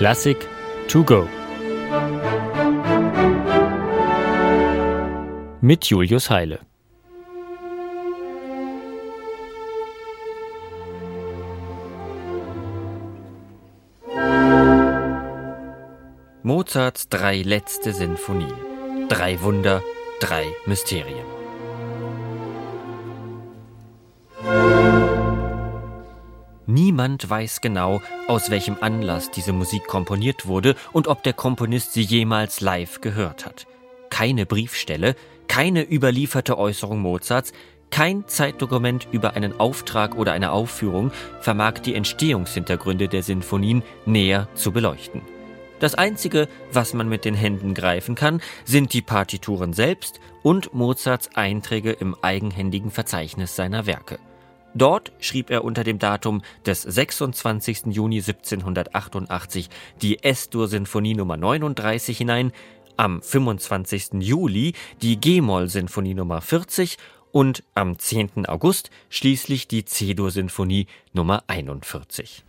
Klassik to go. Mit Julius Heile. Mozarts drei letzte Sinfonien. Drei Wunder, drei Mysterien. Niemand weiß genau, aus welchem Anlass diese Musik komponiert wurde und ob der Komponist sie jemals live gehört hat. Keine Briefstelle, keine überlieferte Äußerung Mozarts, kein Zeitdokument über einen Auftrag oder eine Aufführung vermag die Entstehungshintergründe der Sinfonien näher zu beleuchten. Das Einzige, was man mit den Händen greifen kann, sind die Partituren selbst und Mozarts Einträge im eigenhändigen Verzeichnis seiner Werke. Dort schrieb er unter dem Datum des 26. Juni 1788 die S-Dur-Sinfonie Nummer 39 hinein, am 25. Juli die G-Moll-Sinfonie Nummer 40 und am 10. August schließlich die C-Dur-Sinfonie Nummer 41.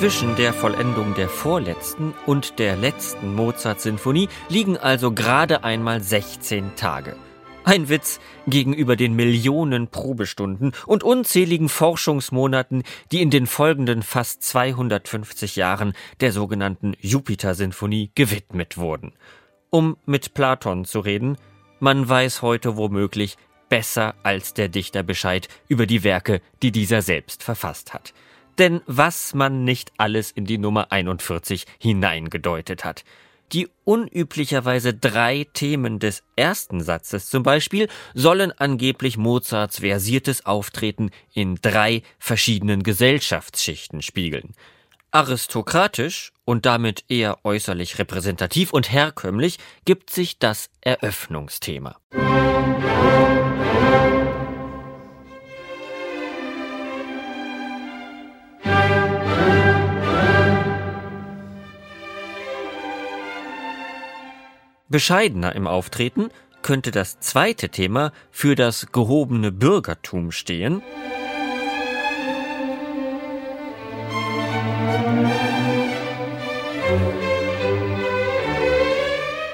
Zwischen der Vollendung der vorletzten und der letzten Mozart-Sinfonie liegen also gerade einmal 16 Tage. Ein Witz gegenüber den Millionen Probestunden und unzähligen Forschungsmonaten, die in den folgenden fast 250 Jahren der sogenannten Jupiter-Sinfonie gewidmet wurden. Um mit Platon zu reden, man weiß heute womöglich besser als der Dichter Bescheid über die Werke, die dieser selbst verfasst hat. Denn was man nicht alles in die Nummer 41 hineingedeutet hat. Die unüblicherweise drei Themen des ersten Satzes zum Beispiel sollen angeblich Mozarts versiertes Auftreten in drei verschiedenen Gesellschaftsschichten spiegeln. Aristokratisch und damit eher äußerlich repräsentativ und herkömmlich gibt sich das Eröffnungsthema. Bescheidener im Auftreten könnte das zweite Thema für das gehobene Bürgertum stehen,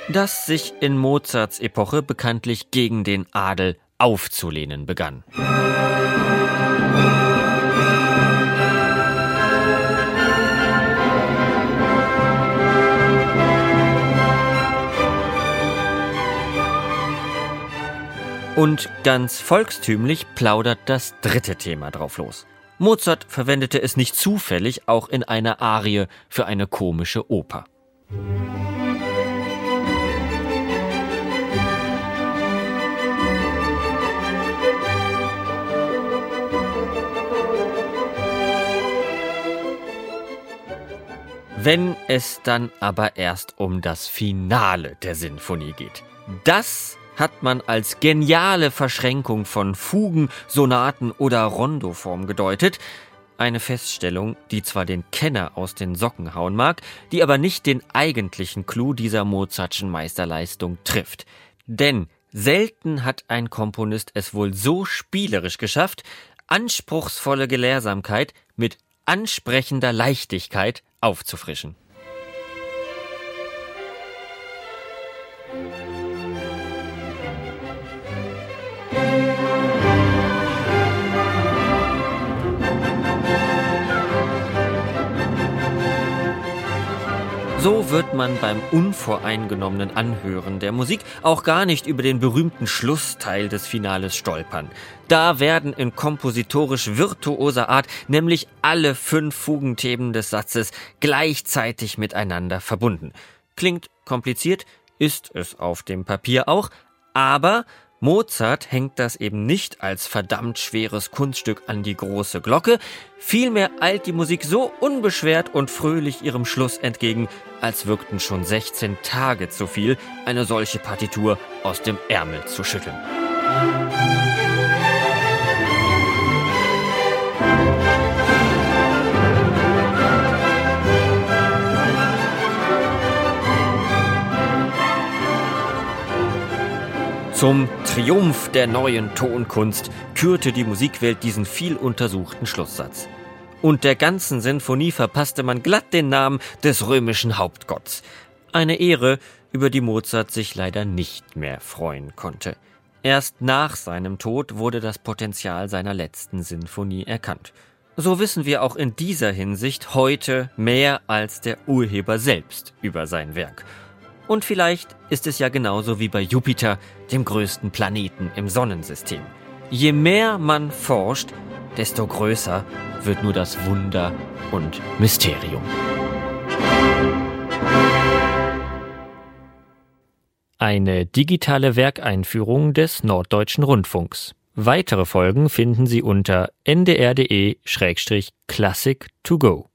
das sich in Mozarts Epoche bekanntlich gegen den Adel aufzulehnen begann. Und ganz volkstümlich plaudert das dritte Thema drauf los. Mozart verwendete es nicht zufällig auch in einer Arie für eine komische Oper. Wenn es dann aber erst um das Finale der Sinfonie geht. Das hat man als geniale Verschränkung von Fugen, Sonaten oder Rondoform gedeutet, eine Feststellung, die zwar den Kenner aus den Socken hauen mag, die aber nicht den eigentlichen Clou dieser Mozartschen Meisterleistung trifft. Denn selten hat ein Komponist es wohl so spielerisch geschafft, anspruchsvolle Gelehrsamkeit mit ansprechender Leichtigkeit aufzufrischen. So wird man beim unvoreingenommenen Anhören der Musik auch gar nicht über den berühmten Schlussteil des Finales stolpern. Da werden in kompositorisch virtuoser Art nämlich alle fünf Fugenthemen des Satzes gleichzeitig miteinander verbunden. Klingt kompliziert, ist es auf dem Papier auch, aber Mozart hängt das eben nicht als verdammt schweres Kunststück an die große Glocke, vielmehr eilt die Musik so unbeschwert und fröhlich ihrem Schluss entgegen, als wirkten schon 16 Tage zu viel, eine solche Partitur aus dem Ärmel zu schütteln. Zum Triumph der neuen Tonkunst kürte die Musikwelt diesen viel untersuchten Schlusssatz. Und der ganzen Sinfonie verpasste man glatt den Namen des römischen Hauptgotts. Eine Ehre, über die Mozart sich leider nicht mehr freuen konnte. Erst nach seinem Tod wurde das Potenzial seiner letzten Sinfonie erkannt. So wissen wir auch in dieser Hinsicht heute mehr als der Urheber selbst über sein Werk. Und vielleicht ist es ja genauso wie bei Jupiter, dem größten Planeten im Sonnensystem. Je mehr man forscht, desto größer wird nur das Wunder und Mysterium. Eine digitale Werkeinführung des Norddeutschen Rundfunks. Weitere Folgen finden Sie unter ndr.de-classic to go.